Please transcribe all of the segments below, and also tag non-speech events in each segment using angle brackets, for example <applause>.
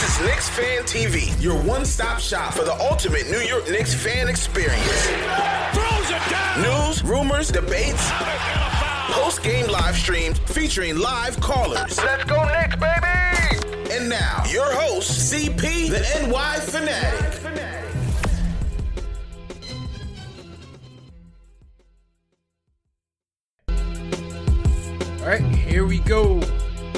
This is Knicks Fan TV, your one-stop shop for the ultimate New York Knicks fan experience. News, rumors, debates, post-game live streams featuring live callers. Let's go Knicks, baby! And now, your host, CP, the NY Fanatic. All right, here we go.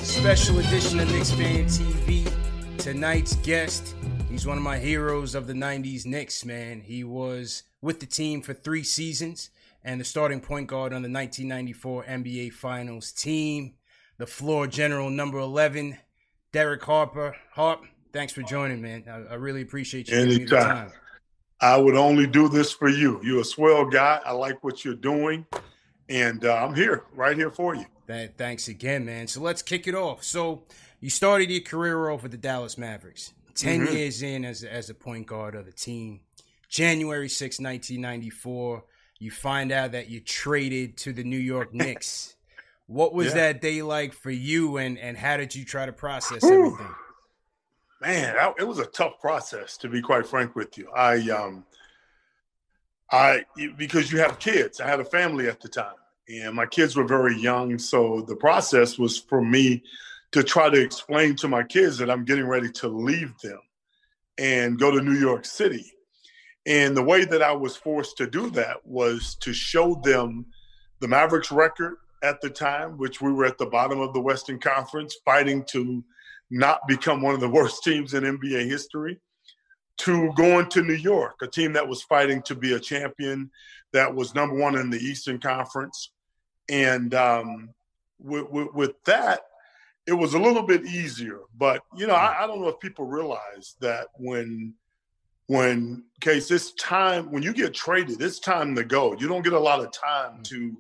Special edition of Knicks Fan TV. Tonight's guest, he's one of my heroes of the 90s Knicks, man. He was with the team for three seasons and the starting point guard on the 1994 NBA Finals team. The floor general number 11, Derek Harper. Harp, thanks for joining, man. I, I really appreciate you. Anytime. time. I would only do this for you. You're a swell guy. I like what you're doing. And uh, I'm here, right here for you. Th- thanks again, man. So let's kick it off. So you started your career off with the Dallas Mavericks. 10 Mhm. years in as as a point guard of the team. January 6, 1994, you find out that you traded to the New York <laughs> Knicks. what was Yeah. that day like for you and and how did you try to process Whew. everything? Man, that, it was a tough process, to be quite frank with you. I, um, I, because you have kids, I had a family at the time, and my kids were very young. So the process was for me to try to explain to my kids that I'm getting ready to leave them and go to New York City. And the way that I was forced to do that was to show them the Mavericks record at the time, which we were at the bottom of the Western Conference, fighting to not become one of the <laughs> worst teams in NBA history, to going to New York, a team that was fighting to be a champion, that was number one in the Eastern Conference. And um, with, with, with that, it was a little bit easier. But, you know, I, I don't know if people realize that when when case it's time when you get traded it's time to go. You don't get a lot of time to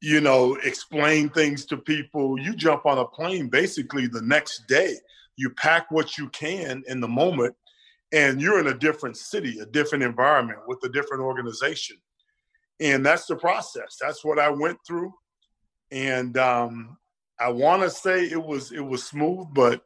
you know explain things to people. You jump on a plane basically the next day. You pack what you can in the moment and you're in a different city a different environment with a different organization. And that's the process. That's what i went through. And um, i want to say it was it was smooth but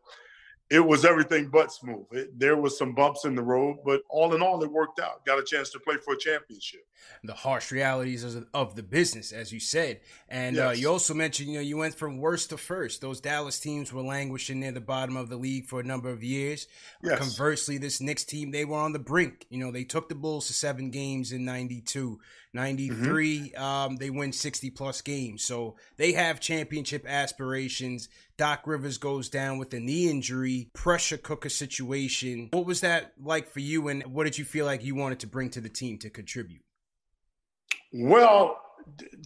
it was everything but smooth. It, there was some bumps in the road, but all in all, it worked out. Got a chance to play for a championship. the harsh realities of, of the business, as you said. And uh, you also mentioned, you know, you went from worst to first. Those Dallas teams were languishing near the bottom of the league for a number of years. Yes. Conversely, this Knicks team, they were on the brink. You know, they took the Bulls to seven games in 92. 93, um, they win 60 plus games. So they have championship aspirations. Doc Rivers goes down with a knee injury, pressure cooker situation. What was that like for you, and what did you feel like you wanted to bring to the team to contribute? Well,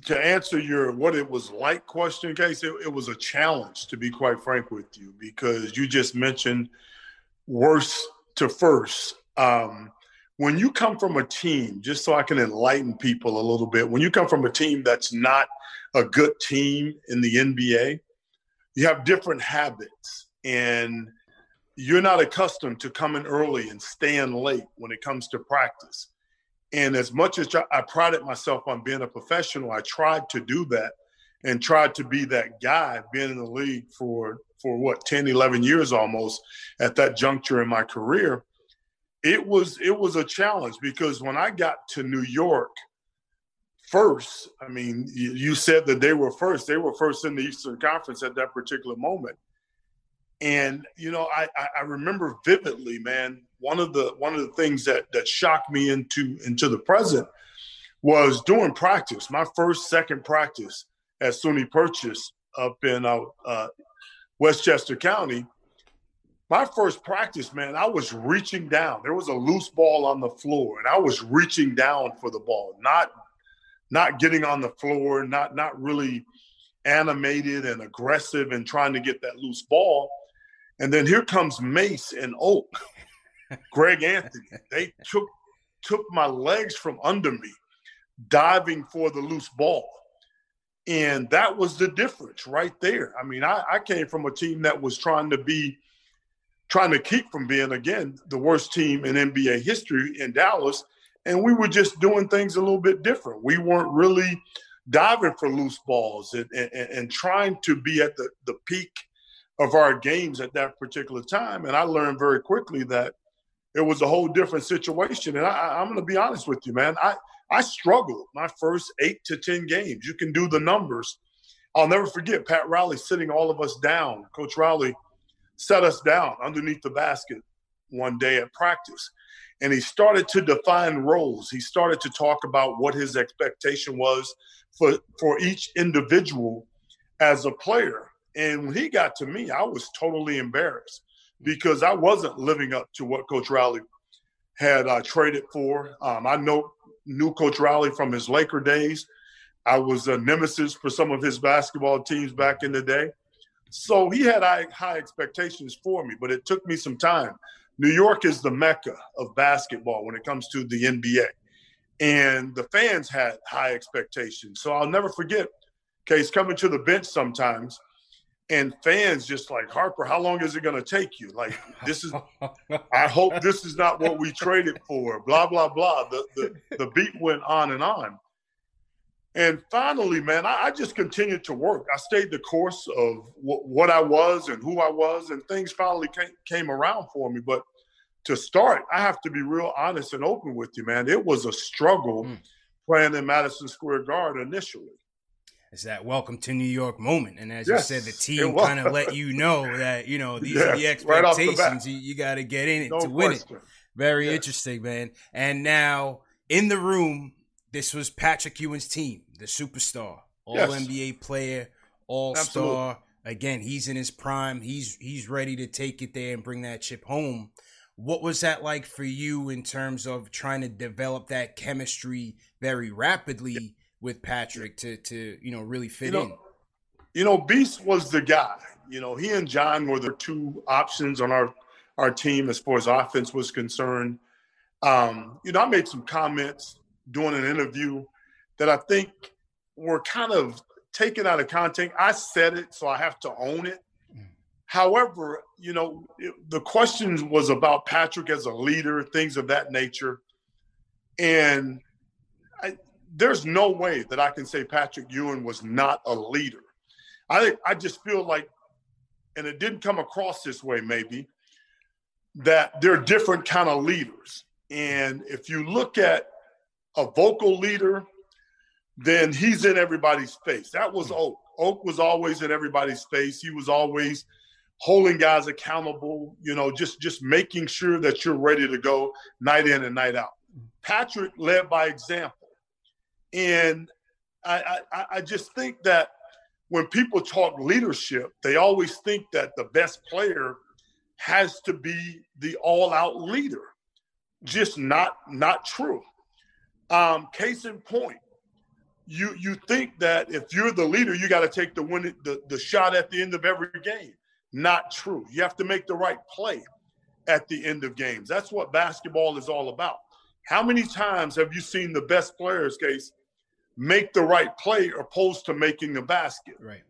to answer your what it was like question, case it, it was a challenge to be quite frank with you because you just mentioned worst to first. Um, when you come from a team, just so I can enlighten people a little bit, when you come from a team that's not a good team in the NBA, you have different habits and you're not accustomed to coming early and staying late when it comes to practice. And as much as I prided myself on being a professional, I tried to do that and tried to be that guy, being in the league for for what 10, 11 years almost at that juncture in my career, it was it was a challenge because when I got to New York first, I mean, you, said that they were first. They were first in the Eastern Conference at that particular moment. And you know, I, I remember vividly, man. One of the one of the things that that shocked me into into the present was during practice. My first second practice at SUNY Purchase up in uh, uh, Westchester County. My first practice, man, I was reaching down. There was a loose ball on the floor, and I was reaching down for the ball, not not getting on the floor, not not really animated and aggressive and trying to get that loose ball. And then here comes Mace and Oak, <laughs> Greg Anthony. They took took my legs from under me, diving for the loose ball. And that was the difference right there. I mean, I, I came from a team that was trying to be trying to keep from being again the worst team in NBA history in Dallas. And we were just doing things a little bit different. We weren't really diving for loose balls and, and, and trying to be at the, the peak of our games at that particular time. And I learned very quickly that it was a whole different situation. And I, I'm going to be honest with you, man. I, I struggled my first eight to 10 games. You can do the numbers. I'll never forget Pat Riley sitting all of us down. Coach Riley set us down underneath the basket one day at practice. And he started to define roles. He started to talk about what his expectation was for, for each individual as a player. And when he got to me, I was totally embarrassed because I wasn't living up to what Coach Riley had uh, traded for. Um, I know knew Coach Riley from his Laker days. I was a nemesis for some of his basketball teams back in the day. So he had high, expectations for me, but it took me some time. New York is the mecca of basketball when it comes to the NBA. And the fans had high expectations. So I'll never forget Case coming to the bench sometimes and fans just like Harper, how long is it going to take you? Like this is, I hope this is not what we traded for. Blah blah blah. The the the beat went on and on, and finally, man, I, I just continued to work. I stayed the course of w- what I was and who I was, and things finally came, came around for me. But to start, I have to be real honest and open with you, man. It was a struggle mm. playing in Madison Square Garden initially it's that welcome to New York moment. And as yes, you said, the team kind of let you know that, you know, these yes, are the expectations. Right the you, you got to get in it no to win it. Very yes. interesting, man. And now in the room, this was Patrick Ewing's team, the superstar, all NBA player, all star. Again, he's in his prime. He's he's ready to take it there and bring that chip home. What was that like for you in terms of trying to develop that chemistry very rapidly? with Patrick to to you know really fit you know, in. You know, Beast was the guy. You know, he and John were the two options on our our team as far as offense was concerned. Um, you know, I made some comments doing an interview that I think were kind of taken out of context. I said it, so I have to own it. Mm. However, you know, it, the question was about Patrick as a leader, things of that nature. And there's no way that I can say Patrick Ewing was not a leader. I I just feel like, and it didn't come across this way maybe, that they're different kind of leaders. And if you look at a vocal leader, then he's in everybody's face. That was hmm. Oak. Oak was always in everybody's face. He was always holding guys accountable, you know, just just making sure that you're ready to go night in and night out. Patrick led by example. And I, I, I just think that when people talk leadership, they always think that the best player has to be the all-out leader. Just not not true. Um, case in point, you you think that if you're the leader, you got to take the win the, the shot at the end of every game. Not true. You have to make the right play at the end of games. That's what basketball is all about. How many times have you seen the best players, case, make the right play opposed to making a basket. Right.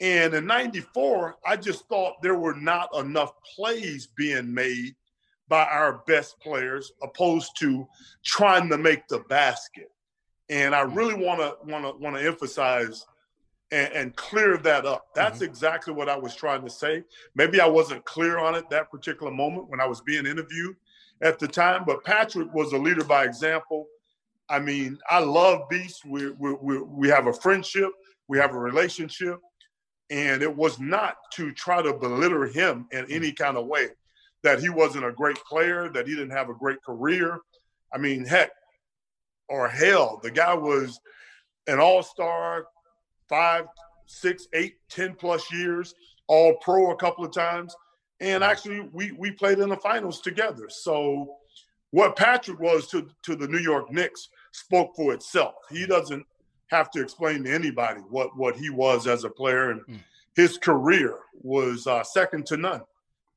And in 94, I just thought there were not enough plays being made by our best players opposed to trying to make the basket. And I really want to want to want to emphasize and, and clear that up. That's mm-hmm. exactly what I was trying to say. Maybe I wasn't clear on it that particular moment when I was being interviewed at the time, but Patrick was a leader by example. I mean, I love Beast. We, we, we, we have a friendship, we have a relationship, and it was not to try to belittle him in any kind of way that he wasn't a great player, that he didn't have a great career. I mean, heck, or hell, the guy was an all star, five, six, eight, ten plus years, all pro a couple of times. And actually, we, we played in the finals together. So, what Patrick was to, to the New York Knicks spoke for itself. He doesn't have to explain to anybody what, what he was as a player. And mm. his career was uh, second to none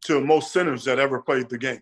to most centers that ever played the game.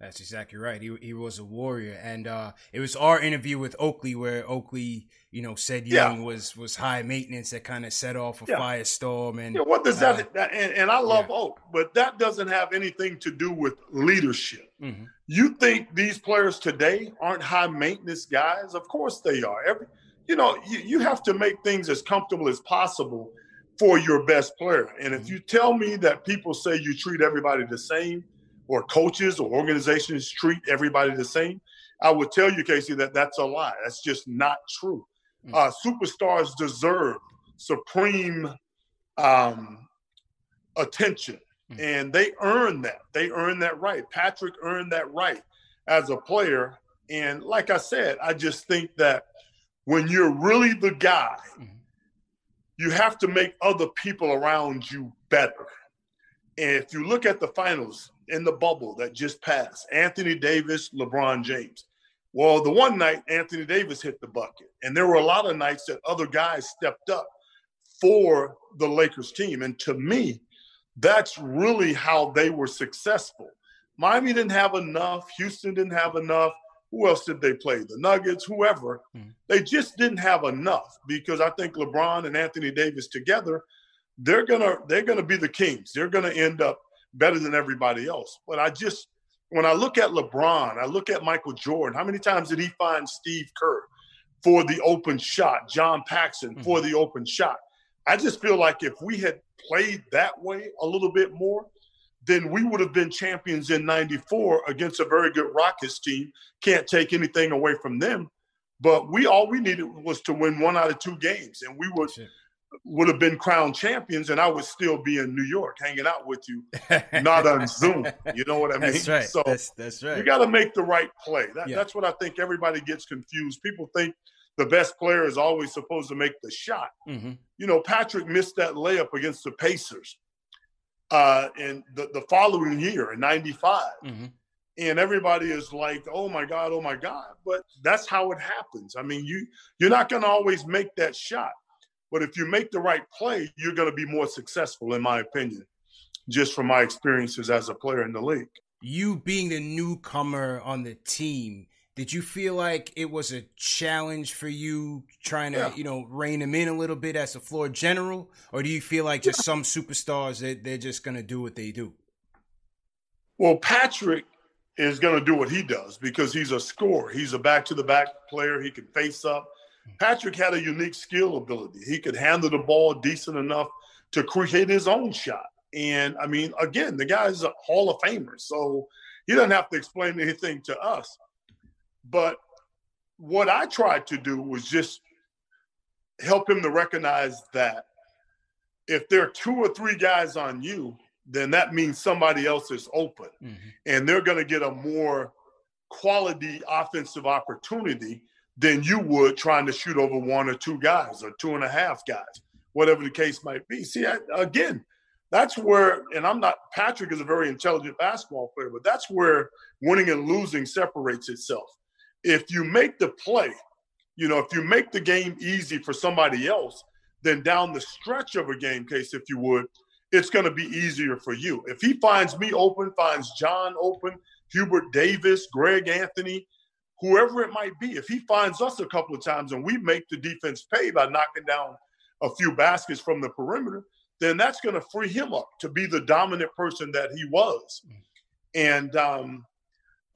That's exactly right. He he was a warrior, and uh, it was our interview with Oakley where Oakley, you know, said Ewing yeah. was was high maintenance that kind of set off a yeah. firestorm. And yeah, what does uh, that? And, and, I love yeah. Oak, but that doesn't have anything to do with leadership. Mm-hmm. You think these players today aren't high maintenance guys? Of course they are. Every, you know, you, you have to make things as comfortable as possible for your best player. And if mm-hmm. you tell me that people say you treat everybody the same or coaches or organizations treat everybody the same, I would tell you, Casey, that that's a lie. That's just not true. Mm. Uh, superstars deserve supreme um, attention, mm. and they earn that. They earn that right. Patrick earned that right as a player. And like I said, I just think that when you're really the guy, mm. You have to make other people around you better. And if you look at the finals, in the bubble that just passed Anthony Davis, LeBron James. Well, the one night Anthony Davis hit the bucket, and there were a lot of nights that other guys stepped up for the Lakers team. And to me, that's really how they were successful. Miami didn't have enough, Houston didn't have enough. Who else did they play? The Nuggets, whoever. Mm-hmm. They just didn't have enough because I think LeBron and Anthony Davis together, they're gonna they're gonna be the kings. They're gonna end up better than everybody else. But I just, when I look at LeBron, I look at Michael Jordan, how many times did he find Steve Kerr for the open shot, John Paxson mm-hmm. for the open shot? I just feel like if we had played that way a little bit more, then we would have been champions in 94 against a very good Rockets team. Can't take anything away from them. But we all we needed was to win one out of two games, and we would would have been crowned champions and I would still be in New York hanging out with you, not on <laughs> Zoom. You know what I mean? That's right. So that's, that's right. You got to make the right play. That, yeah. That's what I think everybody gets confused. People think the best player is always supposed to make the shot. Mm-hmm. You know, Patrick missed that layup against the Pacers uh, in the, the following year in 95. Mm-hmm. And everybody is like, oh my God, oh my God. But that's how it happens. I mean, you you're not gonna always make that shot. But if you make the right play, you're going to be more successful, in my opinion, just from my experiences as a player in the league. You being the newcomer on the team, did you feel like it was a challenge for you trying to, yeah. you know, rein him in a little bit as a floor general? Or do you feel like just some superstars that they're just going to do what they do? Well, Patrick is going to do what he does because he's a scorer. He's a back to the back player. He can face up. Patrick had a unique skill ability. He could handle the ball decent enough to create his own shot. And I mean, again, the guy's a Hall of Famer, so he doesn't have to explain anything to us. But what I tried to do was just help him to recognize that if there are two or three guys on you, then that means somebody else is open mm-hmm. and they're going to get a more quality offensive opportunity than you would trying to shoot over one or two guys or two and a half guys, whatever the case might be. See, I, again, that's where, and I'm not, Patrick is a very intelligent basketball player, but that's where winning and losing separates itself. If you make the play, you know, if you make the game easy for somebody else, then down the stretch of a game case, if you would, it's going to be easier for you. If he finds me open, finds John open, Hubert Davis, Greg Anthony, whoever it might be, if he finds us a couple of times and we make the defense pay by knocking down a few baskets from the perimeter, then that's going to free him up to be the dominant person that he was. And um,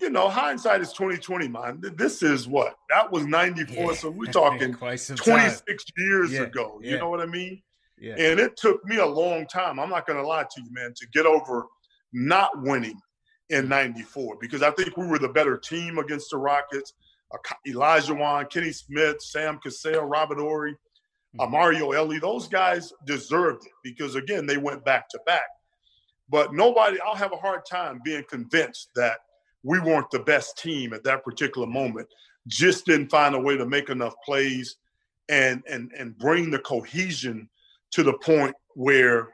you know, hindsight is 2020, man. This is what? That was 94. Yeah. So we're <laughs> talking 26 years yeah. ago. You know what I mean? Yeah. And it took me a long time. I'm not going to lie to you, man, to get over not winning in 94 because I think we were the better team against the Rockets. Olajuwon, Kenny Smith, Sam Cassell, Robert uh, mm-hmm. Mario Elie, those guys deserved it because, again, they went back to back. But nobody, I'll have a hard time being convinced that we weren't the best team at that particular moment. Just didn't find a way to make enough plays and and and bring the cohesion to the point where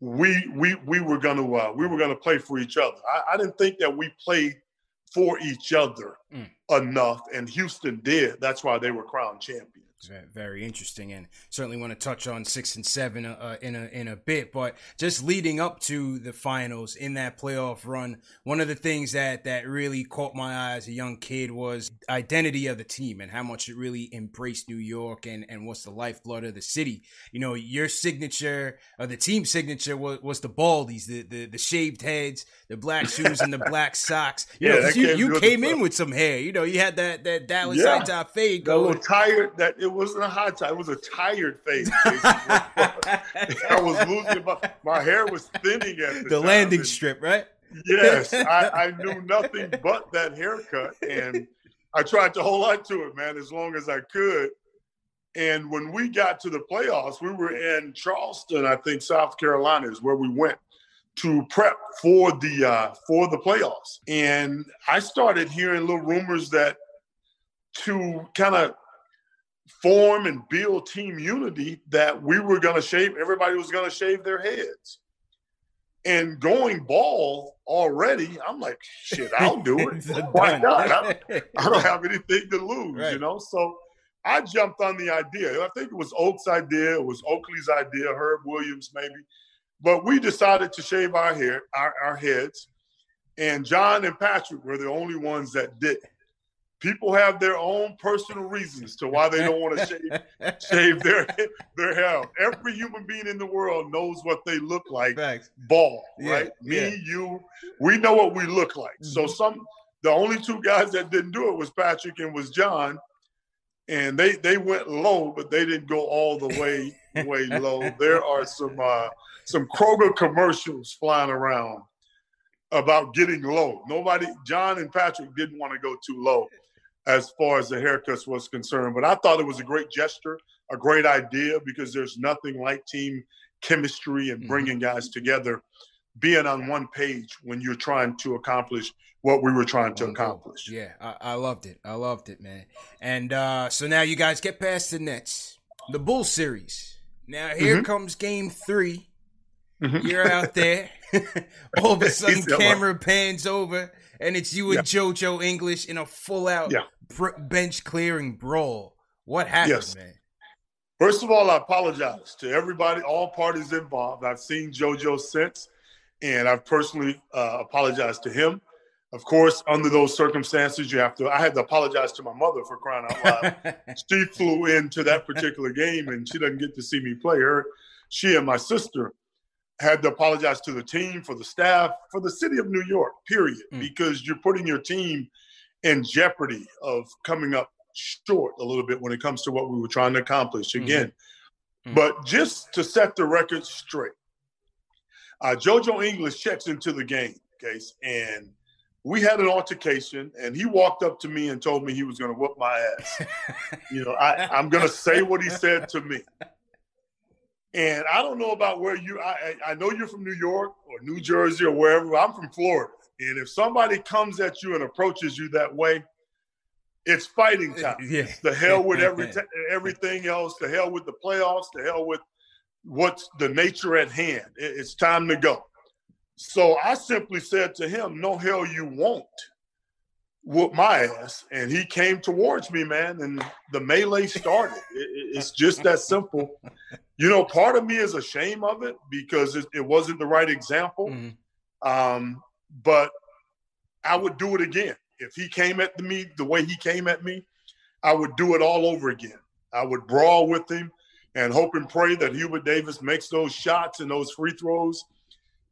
we we we were gonna uh, we were gonna play for each other. I, I, didn't think that we played for each other mm. enough, and Houston did. That's why they were crowned champions. Very interesting, and certainly want to touch on six and seven uh, uh, in a in a bit. But just leading up to the finals in that playoff run, one of the things that that really caught my eye as a young kid was identity of the team and how much it really embraced New York and and what's the lifeblood of the city. You know, your signature or the team signature was, was the baldies, the, the the shaved heads, the black <laughs> shoes, and the black socks. You yeah, know, you, you came in with some hair. You know, you had that that Dallas yeah. high fade going. A little tired. That it wasn't a hot tie. It was a tired face. <laughs> I was losing my my hair was thinning at the, the landing and, strip, right? Yes, <laughs> I, I knew nothing but that haircut, and I tried to hold on to it, man, as long as I could. And when we got to the playoffs, we were in Charleston, I think South Carolina is where we went to prep for the uh, for the playoffs. And I started hearing little rumors that to kind of form and build team unity that we were going to shave, everybody was going to shave their heads. And going ball already, I'm like, shit, I'll do it. <laughs> <laughs> Why not? I, I, don't have anything to lose, right. you know? So I jumped on the idea. I think it was Oak's idea, it was Oakley's idea, Herb Williams maybe. But we decided to shave our hair, our, our heads. And John and Patrick were the only ones that did people have their own personal reasons to why they don't want to shave, shave their <laughs> their hair. Every human being in the world knows what they look like. Thanks. Bald, yeah, right? Me, yeah. you, we know what we look like. Mm-hmm. So some the only two guys that didn't do it was Patrick and was John. And they they went low, but they didn't go all the way <laughs> way low. There are some uh, some Kroger commercials flying around about getting low. Nobody, John and Patrick didn't want to go too low as far as the haircuts was concerned. But I thought it was a great gesture, a great idea because there's nothing like team chemistry and mm-hmm. bringing guys together, being on one page when you're trying to accomplish what we were trying to accomplish. Yeah, I, I loved it. I loved it, man. And uh, so now you guys get past the Nets, the Bull series. Now here mm-hmm. comes Game 3 you mm-hmm. You're out there. <laughs> <laughs> All of a sudden, camera pans over and it's you and yeah. JoJo English in a full out yeah. bench clearing brawl. What happened, yes. man? First of all, I apologize to everybody, all parties involved. I've seen JoJo since, and I've personally uh, apologized to him. Of course, under those circumstances, you have to. I had to apologize to my mother for crying out loud. <laughs> she flew into that particular game, and she doesn't get to see me play. Her, she and my sister had to apologize to the team, for the staff, for the city of New York, period, mm. because you're putting your team in jeopardy of coming up short a little bit when it comes to what we were trying to accomplish mm-hmm. again. Mm-hmm. But just to set the record straight, uh, JoJo English checks into the game, case, and we had an altercation, and he walked up to me and told me he was going to whoop my ass. <laughs> you know, I, I'm going to say what he said to me. <laughs> And I don't know about where you. I I know you're from New York or New Jersey or wherever. I'm from Florida, and if somebody comes at you and approaches you that way, it's fighting time. <laughs> Yeah. It's the hell with <laughs> every everything else. The hell with the playoffs. The hell with what's the nature at hand. It's time to go. So I simply said to him, "No hell you won't." whoop my ass. And he came towards me, man, and the melee started. It, it's just that simple. You know, part of me is ashamed of it because it, it wasn't the right example. Mm-hmm. Um, but I would do it again. If he came at me the way he came at me, I would do it all over again. I would brawl with him and hope and pray that Hubert Davis makes those shots and those free throws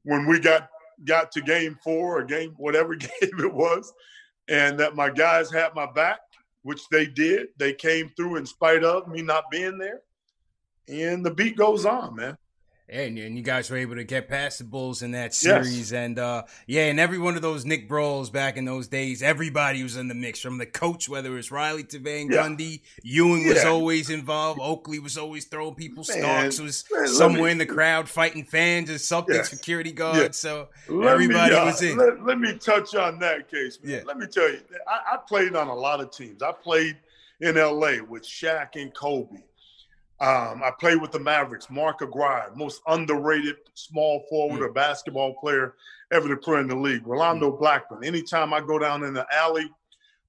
when we got got to game four or game whatever <laughs> game it was and that my guys had my back, which they did. They came through in spite of me not being there. And the beat goes on, man and, and you guys were able to get past the Bulls in that series. Yes. And uh, yeah, and every one of those Knick Brawls back in those days, everybody was in the mix from the coach, whether it was Riley to Van yeah. Gundy, Ewing yeah. was always involved, Oakley was always throwing people Starks was man, somewhere me, in the crowd fighting fans or something, yes. security guards. So let everybody me, uh, was in. Let, let, me touch on that case. Man. Yeah. Let me tell you, I, I played on a lot of teams. I played in LA with Shaq and Kobe. Um, I played with the Mavericks, Mark Aguirre, most underrated small forward mm. or basketball player ever to play in the league. Rolando mm. Blackman. Anytime I go down in the alley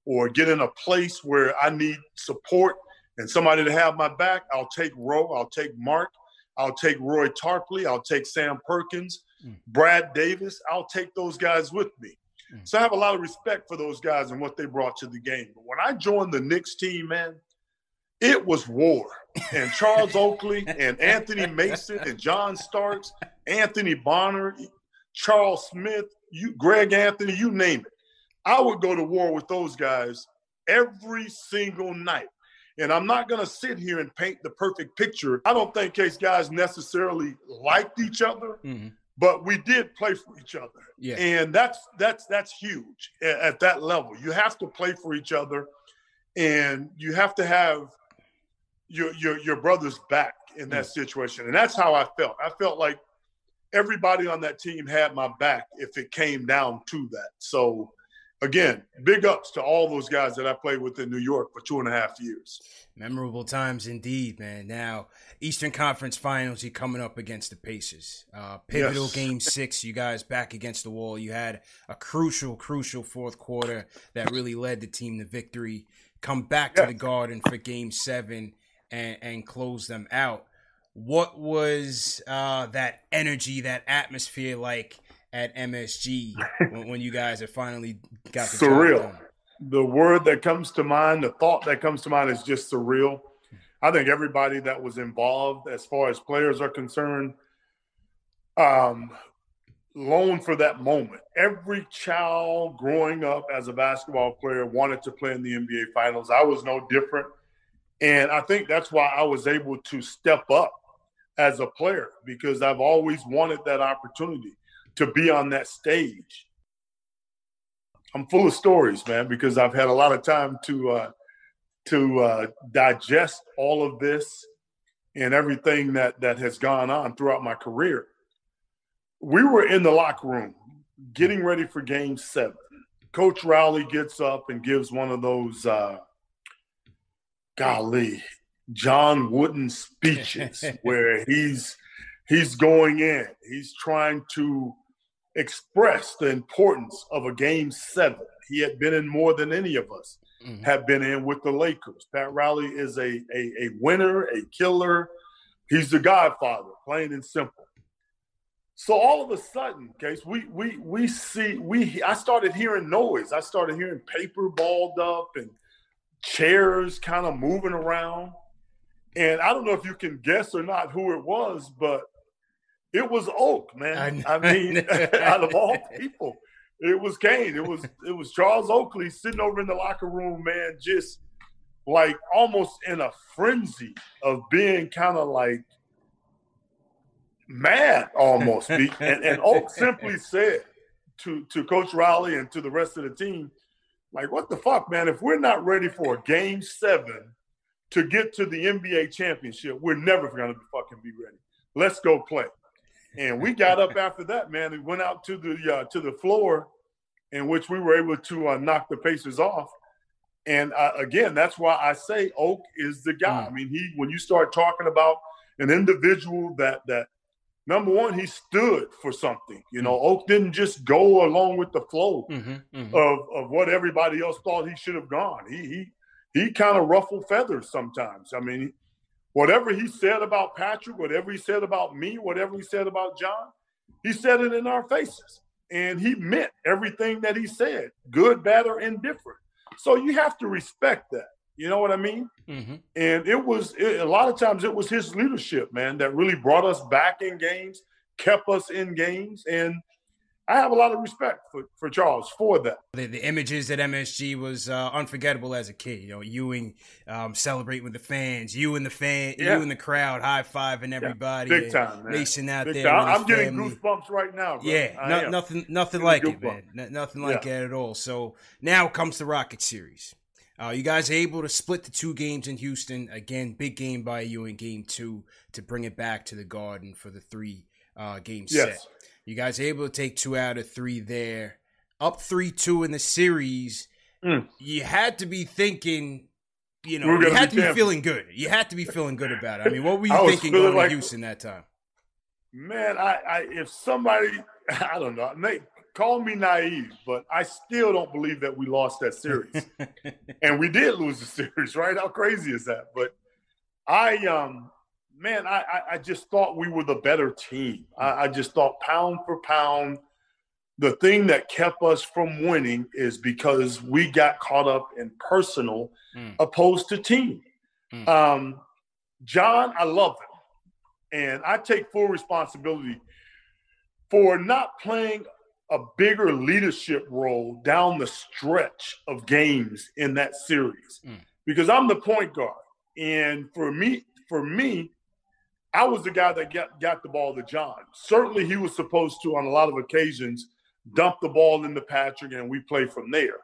or get in a place where I need support and somebody to have my back, I'll take Roe, I'll take Mark, I'll take Roy Tarpley, I'll take Sam Perkins, mm. Brad Davis. I'll take those guys with me. Mm. So I have a lot of respect for those guys and what they brought to the game. But when I joined the Knicks team, man, it was war. And Charles Oakley and Anthony Mason and John Starks, Anthony Bonner, Charles Smith, you Greg Anthony, you name it. I would go to war with those guys every single night. And I'm not going to sit here and paint the perfect picture. I don't think case guys necessarily liked each other, mm-hmm. but we did play for each other. Yeah. And that's that's that's huge at, at that level. You have to play for each other and you have to have your your your brother's back in that mm. situation, and that's how I felt. I felt like everybody on that team had my back if it came down to that. So again, big ups to all those guys that I played with in New York for two and a half years. Memorable times indeed, man. Now, Eastern Conference Finals, you're coming up against the Pacers. Uh, pivotal yes. game <laughs> six, you guys back against the wall. You had a crucial, crucial fourth quarter that really led the team to victory. Come back to the Garden for game seven and, and close them out. What was uh, that energy, that atmosphere like at MSG <laughs> when, when, you guys have finally got the surreal? The word that comes to mind, the thought that comes to mind is just surreal. I think everybody that was involved, as far as players are concerned, um, longed for that moment. Every child growing up as a basketball player wanted to play in the NBA Finals. I was no different. And I think that's why I was able to step up as a player because I've always wanted that opportunity to be on that stage. I'm full of stories, man, because I've had a lot of time to uh, to uh, digest all of this and everything that that has gone on throughout my career. We were in the locker room getting ready for Game Seven. Coach Riley gets up and gives one of those uh, golly, John Wooden speeches <laughs> where he's he's going in, he's trying to express the importance of a game seven. He had been in more than any of us mm-hmm. have been in with the Lakers. Pat Riley is a, a, a winner, a killer. He's the godfather, plain and simple. So all of a sudden, case we we we see we I started hearing noise. I started hearing paper balled up and chairs kind of moving around. And I don't know if you can guess or not who it was, but it was Oak, man. I, I mean, <laughs> out of all people, it was Kane. It was it was Charles Oakley sitting over in the locker room, man, just like almost in a frenzy of being kind of like mad almost. and, and Oak simply said to to Coach Riley and to the rest of the team, like, what the fuck, man? If we're not ready for a game seven to get to the NBA championship, we're never gonna fucking be ready. Let's go play. And we got up <laughs> after that, man, and went out to the uh, to the floor, in which we were able to uh, knock the Pacers off. And uh, again, that's why I say Oak is the guy. Mm. I mean, he when you start talking about an individual that that number one, he stood for something. You know, Oak didn't just go along with the flow mm-hmm, mm-hmm. of of what everybody else thought he should have gone. He he he kind of ruffled feathers sometimes. I mean, whatever he said about Patrick, whatever he said about me, whatever he said about John, he said it in our faces, and he meant everything that he said, good, bad, or indifferent. So you have to respect that. You know what I mean? Mm-hmm. And it was it, a lot of times it was his leadership, man, that really brought us back in games, kept us in games, and I have a lot of respect for, for Charles for that. The, the images at MSG was uh, unforgettable as a kid. You know, Ewing um, celebrating with the fans, you and the fan, yeah. you and the crowd, high fiving everybody. Yeah. Big time, man. Mason out Big there. I'm getting family. goosebumps right now. Bro. Yeah, no, nothing, nothing like it, man. nothing like yeah. it at all. So now comes the Rocket series. Uh, you guys are able to split the two games in Houston. Again, big game by you in game two to bring it back to the Garden for the three uh, game yes. set. You guys are able to take two out of three there. Up 3 2 in the series. Mm. You had to be thinking, you know, you had to be feeling good. You had to be feeling good about it. I mean, what were <laughs> you thinking going like, to Houston that time? Man, I, I if somebody, <laughs> I don't know, call me naive, but I still don't believe that we lost that series. <laughs> and we did lose the series, right? How crazy is that? But I um man, I, I just thought we were the better team. I, I just thought pound for pound, the thing that kept us from winning is because we got caught up in personal mm. opposed to team. Mm. Um, John, I love him. And I take full responsibility for not playing a bigger leadership role down the stretch of games in that series mm. because I'm the point guard. And for me, for me, I was the guy that got, got the ball to John. Certainly, he was supposed to, on a lot of occasions, dump the ball into Patrick, and we play from there.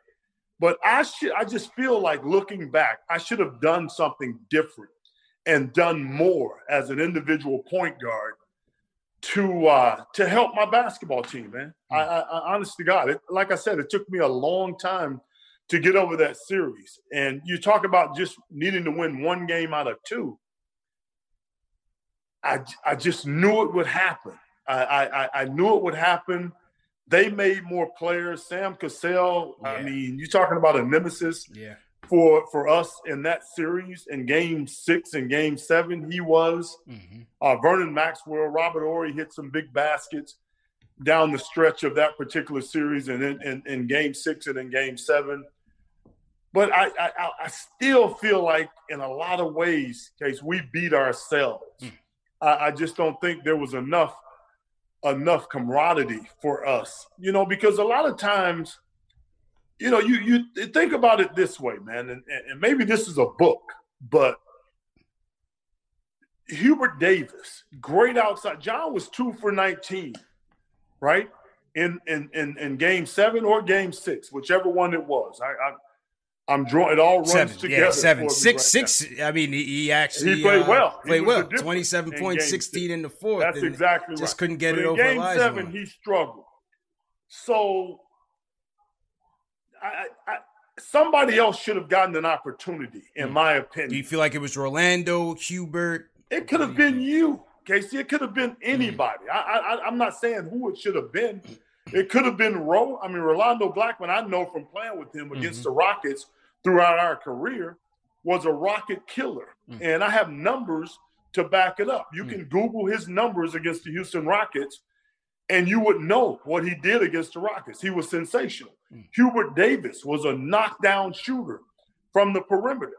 But I should, I just feel like looking back, I should have done something different and done more as an individual point guard to uh, to help my basketball team, man. I, I, I honest to God, it, like I said, it took me a long time to get over that series. And you talk about just needing to win one game out of two. I, I just knew it would happen. I, I, I knew it would happen. They made more players. Sam Cassell, yeah. I mean, you're talking about a nemesis yeah. For for us in that series in game six and game seven. He was. Mm-hmm. Uh, Vernon Maxwell, Robert Horry hit some big baskets down the stretch of that particular series and in, in, in game six and in game seven. But I, I, I still feel like in a lot of ways, case we beat ourselves. Mm. I, I just don't think there was enough enough camaraderie for us, you know, because a lot of times, you know, you you think about it this way, man, and, and maybe this is a book, but Hubert Davis, great outside. John was two for 19, right? In in in, in game seven or game six, whichever one it was. I, I I'm drawing it all runs seven, together. Yeah, seven, six, right six. Now. I mean, he, he, actually he played uh, well. Played well. Twenty seven point sixteen in the fourth. That's exactly just right. couldn't get but it over game seven. He struggled. So, I, I, somebody else should have gotten an opportunity, in hmm. my opinion. Do you feel like it was Rolando, Hubert? It could have been you, Casey. It could have been hmm. anybody. I, I, I'm not saying who it should have been. It could have been Ro. I mean, Rolando Blackman. I know from playing with him against mm-hmm. the Rockets throughout our career was a rocket killer. Mm. And I have numbers to back it up. You mm. can Google his numbers against the Houston Rockets, and you would know what he did against the Rockets. He was sensational. Mm. Hubert Davis was a knockdown shooter from the perimeter.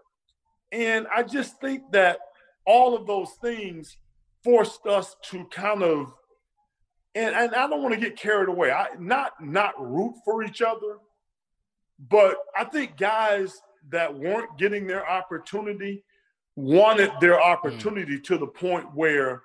And I just think that all of those things forced us to kind of and, and I don't want to get carried away. I not not root for each other, but I think guys that weren't getting their opportunity wanted their mm. opportunity mm. to the point where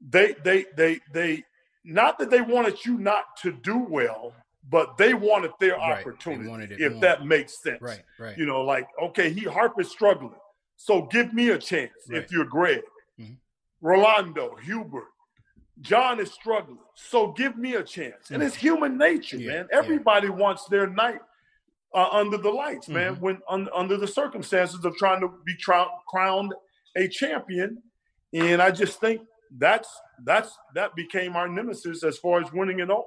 they they they they not that they wanted you not to do well, but they wanted their right. opportunity. Wanted if more. that makes sense. Right, right. You know, like, okay, he Harper's struggling. So give me a chance right. if you're Greg. Mm-hmm. Rolando, Hubert, John is struggling. So give me a chance. And it's human nature, yeah, man. Everybody yeah. wants their night uh, under the lights, mm-hmm. man, when un, under the circumstances of trying to be crowned a champion. And I just think that's that's that became our nemesis as far as winning it all.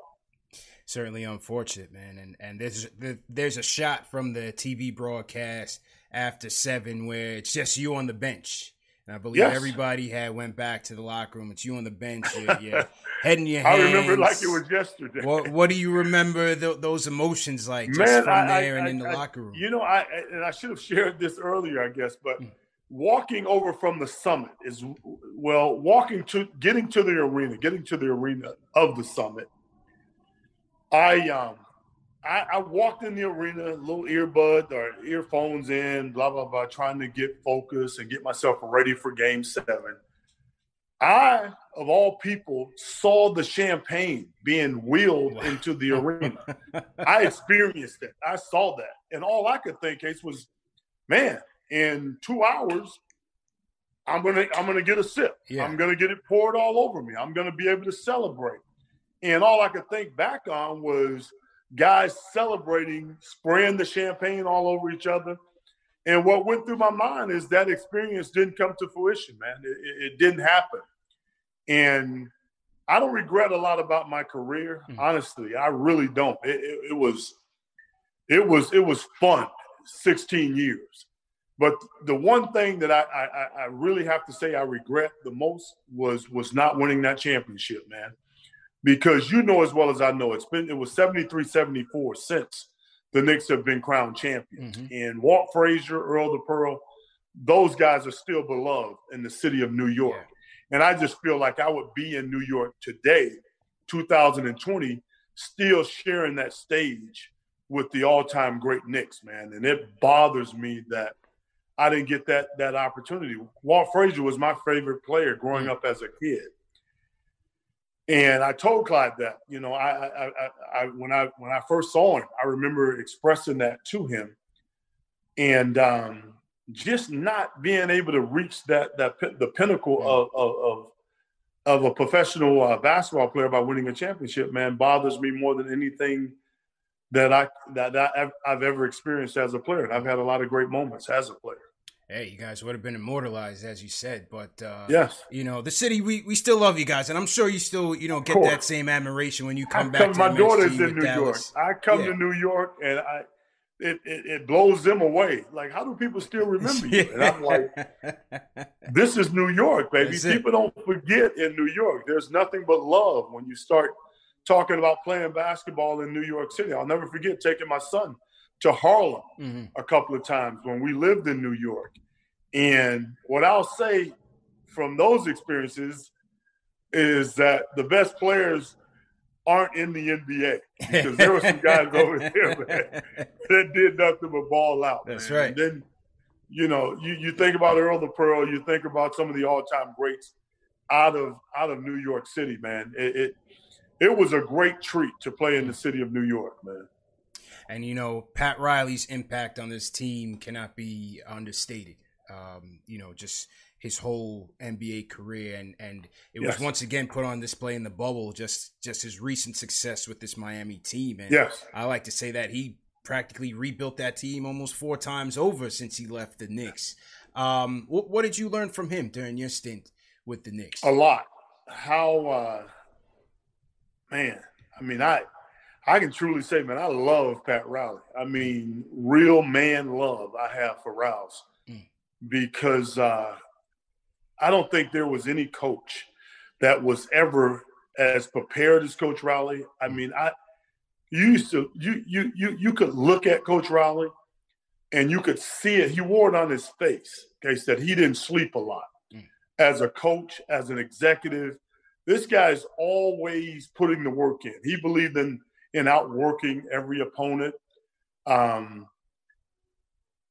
Certainly unfortunate, man. And and there's there's a shot from the TV broadcast after seven where it's just you on the bench and I believe yes. everybody had went back to the locker room. It's you on the bench, you're, <laughs> you're head in your hands. I remember like it was yesterday. What, what do you remember th- those emotions like just Man, from I, there I, and I, in the locker room? You know, I and I should have shared this earlier, I guess, but mm. walking over from the summit is well, walking to getting to the arena, getting to the arena of the summit I um I, I, walked in the arena, little earbud or earphones in, blah blah blah, trying to get focused and get myself ready for Game Seven. I, of all people, saw the champagne being wheeled wow. into the arena. <laughs> I experienced it. I saw that, and all I could think, Case, was, man, in two hours, I'm gonna I'm gonna get a sip. Yeah. I'm gonna get it poured all over me. I'm gonna be able to celebrate. And all I could think back on was guys celebrating, spraying the champagne all over each other. And what went through my mind is that experience didn't come to fruition, man. It, it didn't happen. And I don't regret a lot about my career, mm-hmm. honestly. I really don't. It, it, it was, it was, it was fun. 16 years. But the one thing that I, I, I really have to say I regret the most was was not winning that championship, man because you know as well as I know it's been it was 73 74 since the Knicks have been crowned champions. Mm-hmm. And Walt Frazier, Earl the Pearl, those guys are still beloved in the city of New York. Yeah. And I just feel like I would be in New York today, 2020, still sharing that stage with the all-time great Knicks, man. And it bothers me that I didn't get that that opportunity. Walt Frazier was my favorite player growing mm-hmm. up as a kid. And I told Clyde that, you know, I, I, I, I, when I when I first saw him, I remember expressing that to him, and um, just not being able to reach that that the pinnacle of of, of a professional uh, basketball player by winning a championship, man, bothers me more than anything that I that, that I've, I've ever experienced as a player. And I've had a lot of great moments as a player hey, you guys would have been immortalized, as you said. But uh, yes, you know, the city, we, we still love you guys, and I'm sure you still, you know, get that same admiration when you come I back. Come, my MSG daughter's in New Dallas. York. I come yeah. to New York, and I. It, it, it, blows them away. Like, how do people still remember you? And I'm like, <laughs> this is New York, baby. That's people it. don't forget in New York. There's nothing but love when you start talking about playing basketball in New York City. I'll never forget taking my son to Harlem mm-hmm. a couple of times when we lived in New York. And what I'll say from those experiences is that the best players aren't in the NBA because there were some guys <laughs> over there man, that did nothing but ball out. That's man. right. And then, you know, you, you think about Earl the Pearl, you think about some of the all-time greats out of out of New York City, man. It, it it was a great treat to play in the city of New York, man. And you know, Pat Riley's impact on this team cannot be understated um, you know, just his whole NBA career, and and it yes. was once again put on display in the bubble. Just just his recent success with this Miami team, and yes, I like to say that he practically rebuilt that team almost four times over since he left the Knicks. Um, what, what did you learn from him during your stint with the Knicks? A lot. How, uh, man. I mean, I I can truly say, man, I love Pat Riley. I mean, real man love I have for Rouse because uh, I don't think there was any coach that was ever as prepared as Coach Riley. I mean, I you used to you you you you could look at Coach Riley and you could see it. He wore it on his face. Okay, said he didn't sleep a lot mm. as a coach, as an executive. This guy's always putting the work in. He believed in in outworking every opponent. Um,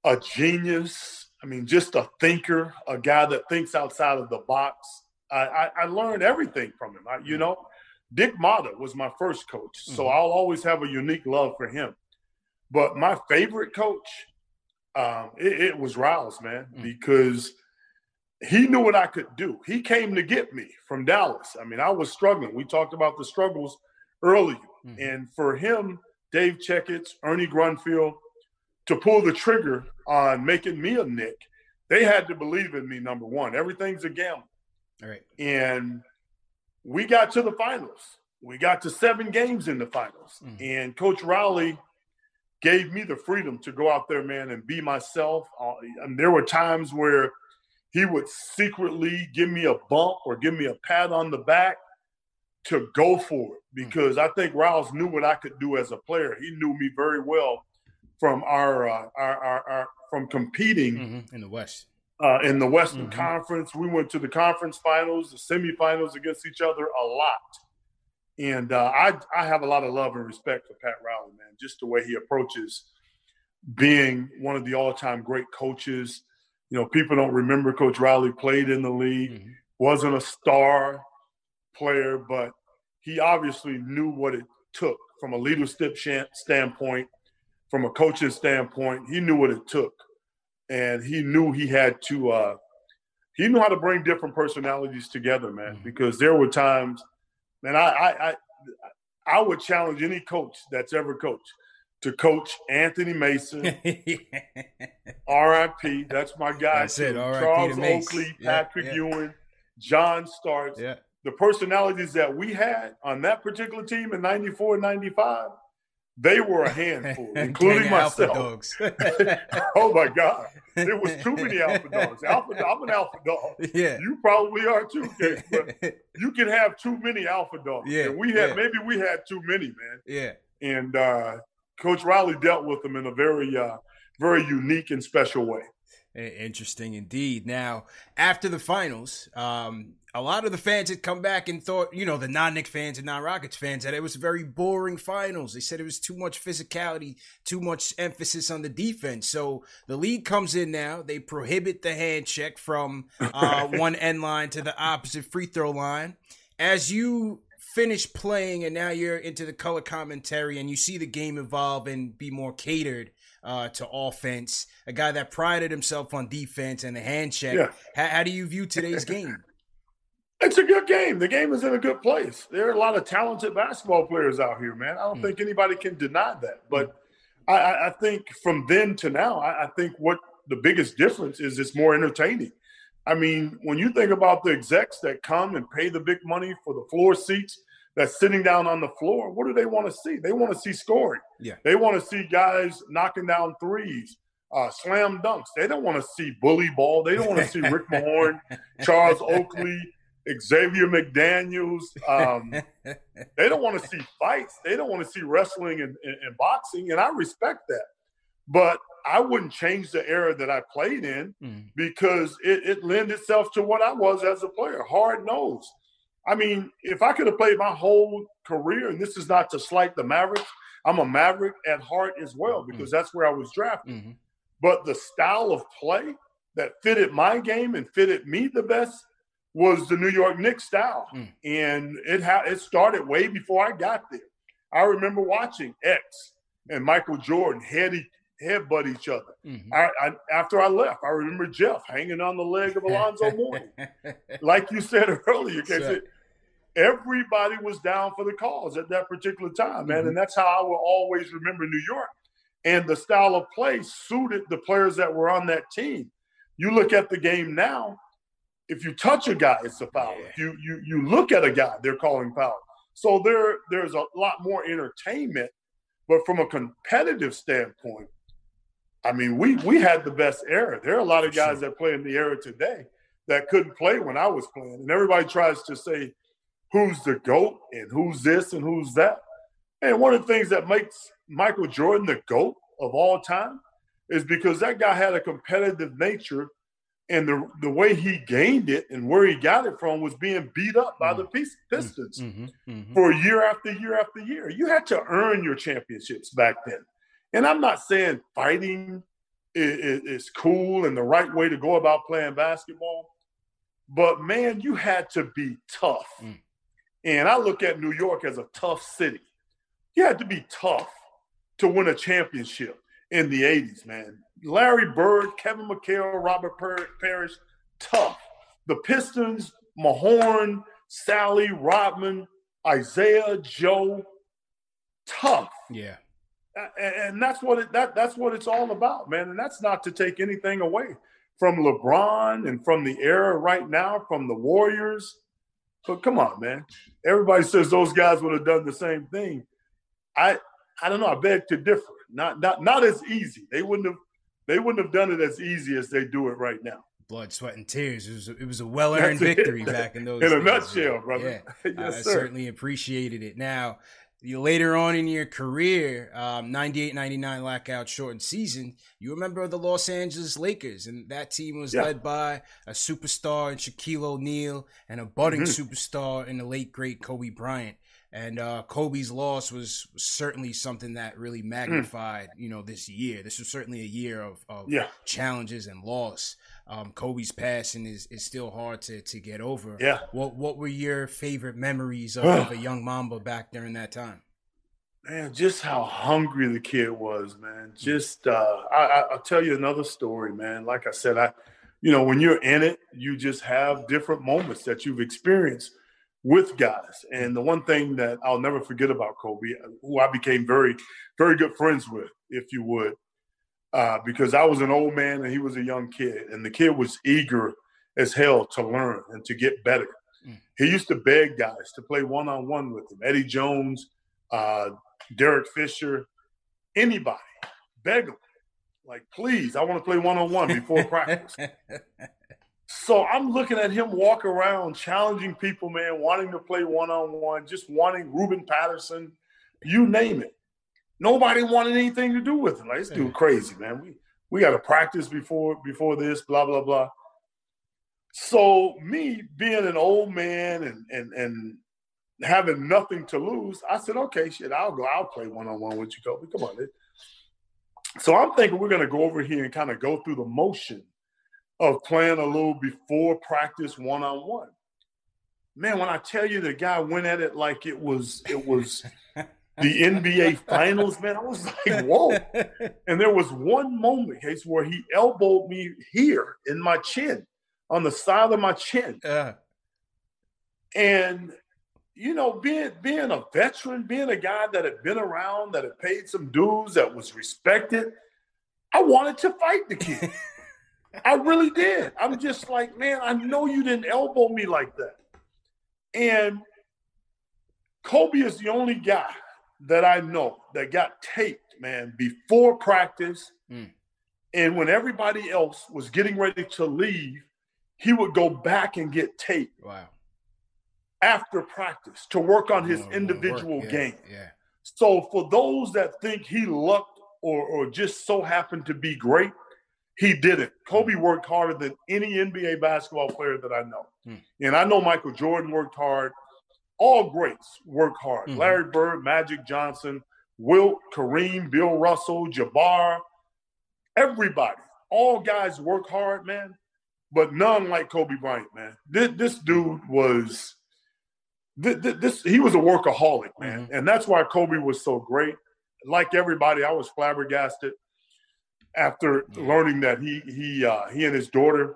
a genius, I mean, just a thinker, a guy that thinks outside of the box. I, I, I learned everything from him. I, you mm-hmm. know, Dick Motta was my first coach, so mm-hmm. I'll always have a unique love for him. But my favorite coach, um, it, it, was Riles, man, mm-hmm. because he knew what I could do. He came to get me from Dallas. I mean, I was struggling. We talked about the struggles earlier, mm-hmm. and for him, Dave Checketts, Ernie Grunfeld, to pull the trigger on making me a Knick, they had to believe in me. Number one, everything's a gamble. All right. And we got to the finals. We got to seven games in the finals. Mm. And Coach Riley gave me the freedom to go out there, man, and be myself. Uh, and there were times where he would secretly give me a bump or give me a pat on the back to go for it mm. because. I think Riles knew what I could do as a player. He knew me very well from our, uh, our, our, our, from competing mm-hmm. in the West. Uh, in the Western mm-hmm. Conference, we went to the conference finals, the semifinals against each other a lot, And uh, I I have a lot of love and respect for Pat Riley, man. Just the way he approaches being one of the all-time great coaches. You know, people don't remember Coach Riley played in the league, mm-hmm. wasn't a star player, but he obviously knew what it took from a leadership standpoint, from a coaching standpoint. He knew what it took, and he knew he had to. Uh, he knew how to bring different personalities together, man. Mm-hmm. Because there were times, man, I, I, I, I would challenge any coach that's ever coached to coach Anthony Mason, <laughs> R.I.P. That's my guy. That's it. Charles Oakley, Patrick yeah, yeah. Ewing, John Starks. Yeah. The personalities that we had on that particular team in 94 95, they were a handful, <laughs> including myself. <laughs> oh my God. There was too many <laughs> alpha dogs. Alpha, I'm an alpha dog. Yeah. You probably are too, Case, but you can have too many alpha dogs. Yeah. And we had, yeah. maybe we had too many, man. Yeah. And uh, Coach Riley dealt with them in a very, uh, very unique and special way. Interesting indeed. Now, after the finals, um, a lot of the fans had come back and thought, you know, the non Knicks fans and non Rockets fans, that it was very boring finals. They said it was too much physicality, too much emphasis on the defense. So the league comes in now. They prohibit the hand check from uh, <laughs> one end line to the opposite free throw line. As you finish playing and now you're into the color commentary and you see the game evolve and be more catered uh, to offense, a guy that prided himself on defense and the hand check. Yeah. How, how do you view today's game? <laughs> It's a good game. The game is in a good place. There are a lot of talented basketball players out here, man. I don't mm. think anybody can deny that. But mm. I, I, think from then to now, I, I think what the biggest difference is it's more entertaining. I mean, when you think about the execs that come and pay the big money for the floor seats that's sitting down on the floor, what do they want to see? They want to see scoring. Yeah. They want to see guys knocking down threes, uh, slam dunks. They don't want to see bully ball. They don't want to see Rick <laughs> Mahorn, Charles Oakley, Xavier McDaniels. Um, <laughs> they don't want to see fights. They don't want to see wrestling and, and, and, boxing, and I respect that. But I wouldn't change the era that I played in mm. because it, it lent itself to what I was as a player, hard nosed. I mean, if I could have played my whole career, and this is not to slight the Mavericks, I'm a Maverick at heart as well mm. because mm. that's where I was drafted. Mm-hmm. But the style of play that fitted my game and fitted me the best was the New York Knicks style, mm. and it ha- it started way before I got there. I remember watching X and Michael Jordan head headbutt each other. Mm-hmm. I, I, after I left, I remember Jeff hanging on the leg of Alonzo <laughs> Mourning. like you said earlier, everybody was down for the cause at that particular time, man, mm-hmm. and that's how I will always remember New York. And the style of play suited the players that were on that team. You look at the game now if you touch a guy, it's a foul. Yeah. If you you you look at a guy, they're calling foul. So there there's a lot more entertainment, but from a competitive standpoint, I mean, we we had the best era. There are a lot of guys that play in the era today that couldn't play when I was playing, and everybody tries to say who's the goat and who's this and who's that. And one of the things that makes Michael Jordan the goat of all time is because that guy had a competitive nature and the the way he gained it and where he got it from was being beat up by the mm-hmm. Pistons mm-hmm, mm-hmm. for year after year after year. You had to earn your championships back then. And I'm not saying fighting is, is cool and the right way to go about playing basketball, but man, you had to be tough. Mm. And I look at New York as a tough city. You had to be tough to win a championship in the 80s, man. Larry Bird, Kevin McHale, Robert Parish, tough. The Pistons, Mahorn, Salley, Rodman, Isiah, Joe, tough. Yeah. And that's what it that that's what it's all about, man. And that's not to take anything away from LeBron and from the era right now, from the Warriors. But come on, man. Everybody says those guys would have done the same thing. I I don't know. I beg to differ. Not not not as easy. They wouldn't have they wouldn't have done it as easy as they do it right now. Blood, sweat, and tears. It was a, it was a well earned victory back in those. Days. In days, a nutshell, brother. Yeah, <laughs> yes, I certainly appreciated it. Now, you later on in your career, um, 98 99 lockout shortened season, you remember the Los Angeles Lakers, and that team was yeah. led by a superstar in Shaquille O'Neal and a budding mm-hmm. superstar in the late, great Kobe Bryant. And uh, Kobe's loss was certainly something that really mm. magnified, mm. you know, this year. This was certainly a year of, of yeah. challenges and loss. Um, Kobe's passing is, is still hard to, to get over. Yeah. What What were your favorite memories of, of a <sighs> young Mamba back during that time? Man, just how hungry the kid was, man. Just uh, I, I'll tell you another story, man. Like I said, I, you know, when you're in it, you just have different moments that you've experienced with guys. And the one thing that I'll never forget about Kobe, who I became very, very good friends with, if you would, uh, because I was an old man and he was a young kid, and the kid was eager as hell to learn and to get better. Mm. He used to beg guys to play one on one with him. Eddie Jones, uh, Derek Fisher, anybody, beg him, like, please, I want to play one on one before <laughs> practice. So I'm looking at him walk around, challenging people, man, wanting to play one on one, just wanting Ruben Patterson, you name it. Nobody wanted anything to do with it. Like this dude crazy, man. We we got to practice before before this, blah blah blah. So me being an old man and and and having nothing to lose, I said, okay, shit, I'll go. I'll play one on one with you, Kobe. Come on, dude. So I'm thinking we're gonna go over here and kind of go through the motion of playing a little before practice one on one. Man, when I tell you the guy went at it like it was it was <laughs> the NBA finals, man, I was like, whoa. And there was one moment, case where he elbowed me here in my chin, on the side of my chin. Uh. And you know, being being a veteran, being a guy that had been around, that had paid some dues, that was respected, I wanted to fight the kid. <laughs> I really did. I'm just like, man, I know you didn't elbow me like that. And Kobe is the only guy that I know that got taped, man, before practice. Mm. And when everybody else was getting ready to leave, he would go back and get taped. Wow. After practice to work on his oh, individual yeah, game. Yeah. So for those that think he lucked or, or just so happened to be great, he didn't. Kobe hmm. worked harder than any NBA basketball player that I know. Mm. And I know Michael Jordan worked hard. All greats work hard. Mm-hmm. Larry Bird, Magic Johnson, Wilt, Kareem, Bill Russell, Jabbar, everybody. All guys work hard, man, but none like Kobe Bryant, man. This, this dude was this, this, he was a workaholic, man. Mm-hmm. And that's why Kobe was so great. Like everybody, I was flabbergasted after learning that he he uh, he and his daughter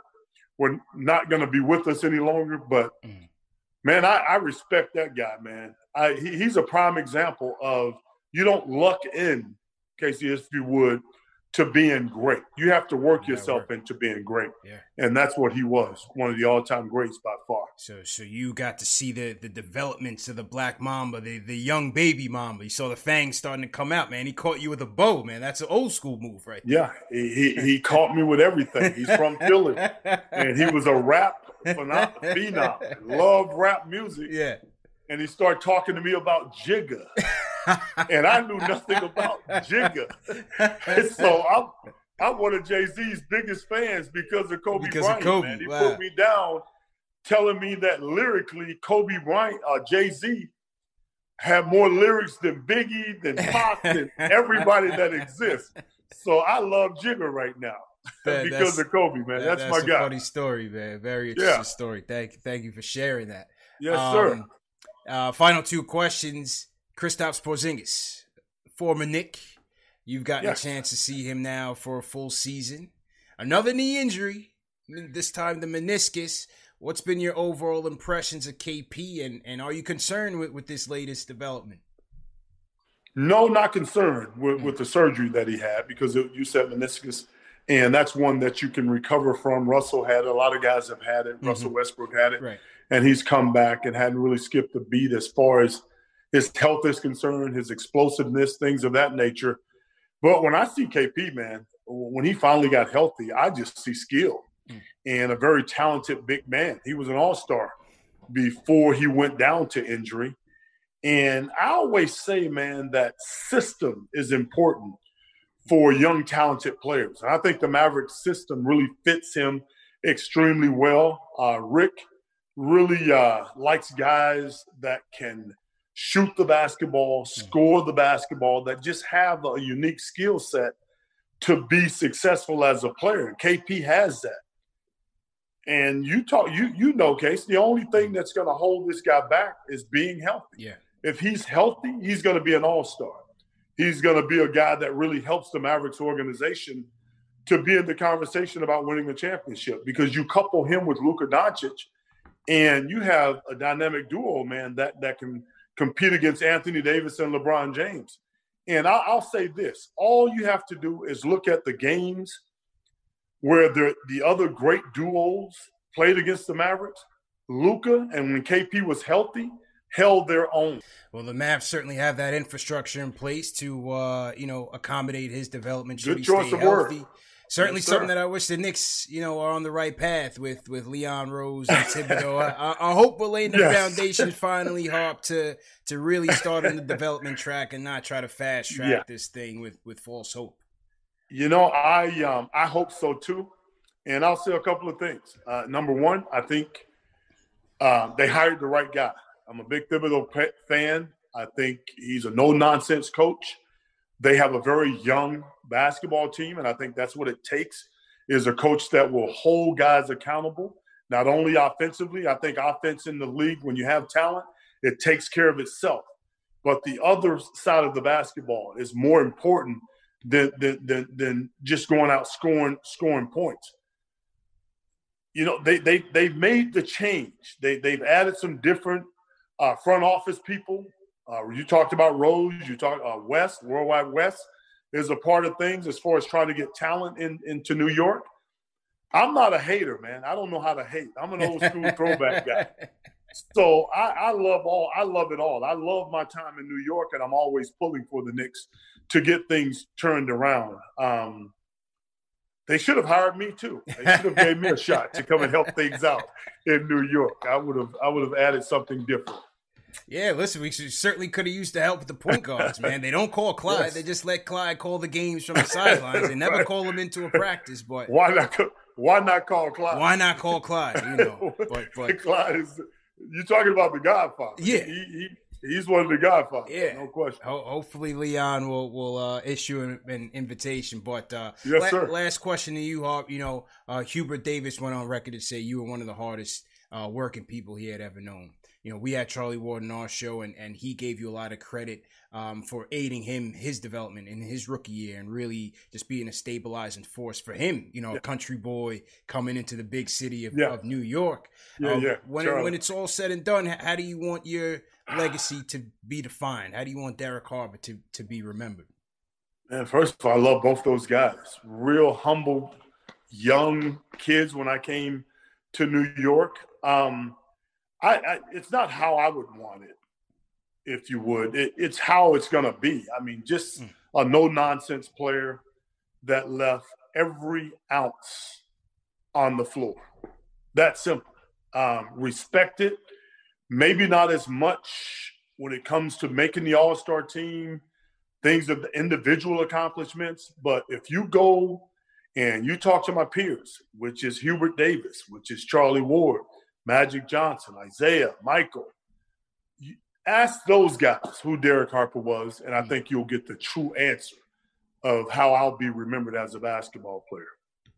were not going to be with us any longer. But mm. Man, I, I, respect that guy, man. I, he, he's a prime example of you don't luck in, Casey, if you would, to being great. You have to work yourself work. into being great. Yeah. And that's what he was, one of the all-time greats by far. So so you got to see the the developments of the black mamba, the the young baby mamba. You saw the fangs starting to come out, man. He caught you with a bow, man. That's an old school move right there. Yeah. He he, he caught me with everything. He's from Philly. And he was a rap phenom. Love rap music. <laughs> Yeah. And he started talking to me about Jigga and I knew nothing about Jigga. <laughs> so I'm I'm one of Jay Z's biggest fans because of Kobe because Bryant. Of Kobe. Man. He wow. put me down, telling me that lyrically, Kobe Bryant, uh, Jay Z, had more lyrics than Biggie, than Pac, <laughs> than everybody that exists. So I love Jigga right now. Man, <laughs> because of Kobe, man. That, that's, that's, my guy. Funny story, man. Very interesting yeah. story. Thank, thank you for sharing that. Yes, um, sir. Uh, final two questions. Kristaps Porzingis, former Knick. You've gotten yes. a chance to see him now for a full season. Another knee injury, this time the meniscus. What's been your overall impressions of KP, and, and are you concerned with, with this latest development? No, not concerned with, with the surgery that he had because it, you said meniscus, and that's one that you can recover from. Russell had it. A lot of guys have had it. Mm-hmm. Russell Westbrook had it, right. and he's come back and hadn't really skipped a beat as far as – his health is concerned, his explosiveness, things of that nature. But when I see KP, man, when he finally got healthy, I just see skill mm. and a very talented big man. He was an all star before he went down to injury. And I always say, man, that system is important for young, talented players. And I think the Maverick system really fits him extremely well. Uh, Rick really uh, likes guys that can shoot the basketball, score the basketball, that just have a unique skill set to be successful as a player. And KP has that. And you talk, you you know, Case. The only thing that's going to hold this guy back is being healthy. Yeah. If he's healthy, he's going to be an all star. He's going to be a guy that really helps the Mavericks organization to be in the conversation about winning the championship because you couple him with Luka Doncic, and you have a dynamic duo, man, that that can compete against Anthony Davis and LeBron James. And I'll, I'll say this: all you have to do is look at the games where the the other great duos played against the Mavericks. Luka and when KP was healthy, held their own. Well, the Mavs certainly have that infrastructure in place to uh, you know accommodate his development. Should Good choice of healthy. word. Certainly yes, something that I wish the Knicks, you know, are on the right path with with Leon Rose and Thibodeau. I, I, hope we're laying the yes. foundation <laughs> finally, Harp, to to really start on the <laughs> development track and not try to fast track yeah. this thing with with false hope. You know, I um, I hope so too, and I'll say a couple of things. Uh, number one, I think uh, they hired the right guy. I'm a big Thibodeau fan. I think he's a no nonsense coach. They have a very young basketball team, and I think that's what it takes is a coach that will hold guys accountable, not only offensively. I think offense in the league, when you have talent, it takes care of itself. But the other side of the basketball is more important than than than, just going out scoring scoring points. You know, they they they've made the change. They they've added some different uh, front office people. Uh, you talked about Rose. You talked uh, West, Worldwide Wes is a part of things as far as trying to get talent in, into New York. I'm not a hater, man. I don't know how to hate. I'm an old school <laughs> throwback guy. So I, I, love all. I love it all. I love my time in New York, and I'm always pulling for the Knicks to get things turned around. Um, they should have hired me too. They should have gave me a shot to come and help things out in New York. I would have. I would have added something different. Yeah, listen, we certainly could have used the help with the point <laughs> guards, man. They don't call Clyde; yes. they just let Clyde call the games from the sidelines. They never right. call him into a practice. But why not? Why not call Clyde? Why not call Clyde? You know, <laughs> but but Clyde is. You're talking about the Godfather. Yeah, he, he He's one of the Godfathers. Yeah, no question. Ho- hopefully, Leon will will uh, issue an, an, invitation. But uh, yes, la- sir. last question to you, Harp. You know, uh, Hubert Davis went on record to say you were one of the hardest uh, working people he had ever known. You know, we had Charlie Ward on our show, and, and he gave you a lot of credit um, for aiding him his development in his rookie year, and really just being a stabilizing force for him. You know, yeah. a country boy coming into the big city of, yeah. of New York. Yeah, um, yeah. When it, when it's all said and done, how do you want your legacy to be defined? How do you want Derek Harper to to be remembered? Man, first of all, I love both those guys. Real humble, young kids when I came to New York. Um, I, I, it's not how I would want it, if you would. It, it's how it's gonna be. I mean, just mm. a no nonsense player that left every ounce on the floor. That simple. Um, respect it maybe not as much when it comes to making the All Star team, things of the individual accomplishments. But if you go and you talk to my peers, which is Hubert Davis, which is Charlie Ward, Magic Johnson, Isiah, Michael, ask those guys who Derek Harper was, and I mm. think you'll get the true answer of how I'll be remembered as a basketball player.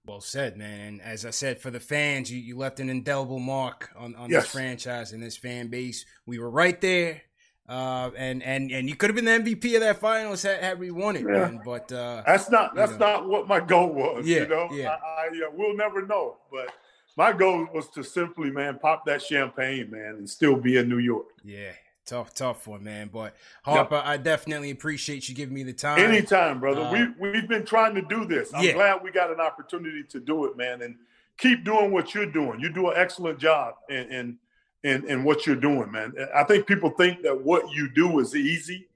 Well said, man. And as I said, for the fans, you, you left an indelible mark on, on yes. this franchise and this fan base. We were right there. Uh, and and and you could have been the MVP of that finals had, had we won it, yeah. man. But uh, that's not that's know. not what my goal was. Yeah, you know, yeah. I, I uh, we'll never know. But my goal was to simply, man, pop that champagne, man, and still be in New York. Yeah, Tough, tough one, man. But Harper, yep. I definitely appreciate you giving me the time. Anytime, brother. Uh, we we've been trying to do this. I'm yeah. glad we got an opportunity to do it, man. And keep doing what you're doing. You do an excellent job in in in, in what you're doing, man. I think people think that what you do is easy.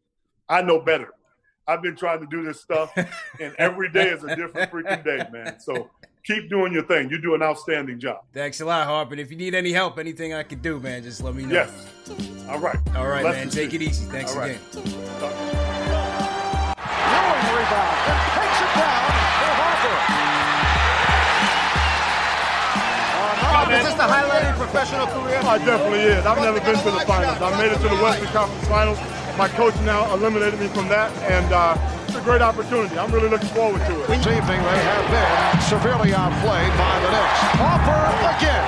I know better. I've been trying to do this stuff, <laughs> and every day is a different freaking day, man. So keep doing your thing. You do an outstanding job. Thanks a lot, Harp. And if you need any help, anything I can do, man, just let me know. Yes. All right. All right, Bless man. Take it easy. Thanks again. Uh, is this the highlight of your professional career? Oh, it definitely is. I've never been to the finals. I made it to the Western Conference Finals. My coach now eliminated me from that, and uh, it's a great opportunity. I'm really looking forward to it. This evening they have been severely outplayed by the Knicks. Harper again.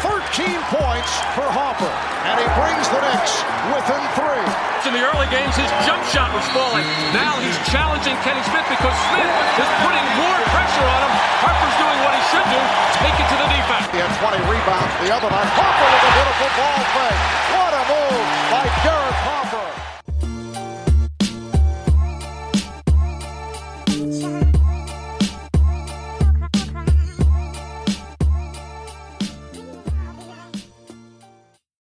13 points for Harper, and he brings the Knicks within three. In the early games, his jump shot was falling. Now he's challenging Kenny Smith because Smith is putting more pressure on him. Harper's doing what he should do, take it to the defense. He had 20 rebounds the other night. Harper with a beautiful ball fake.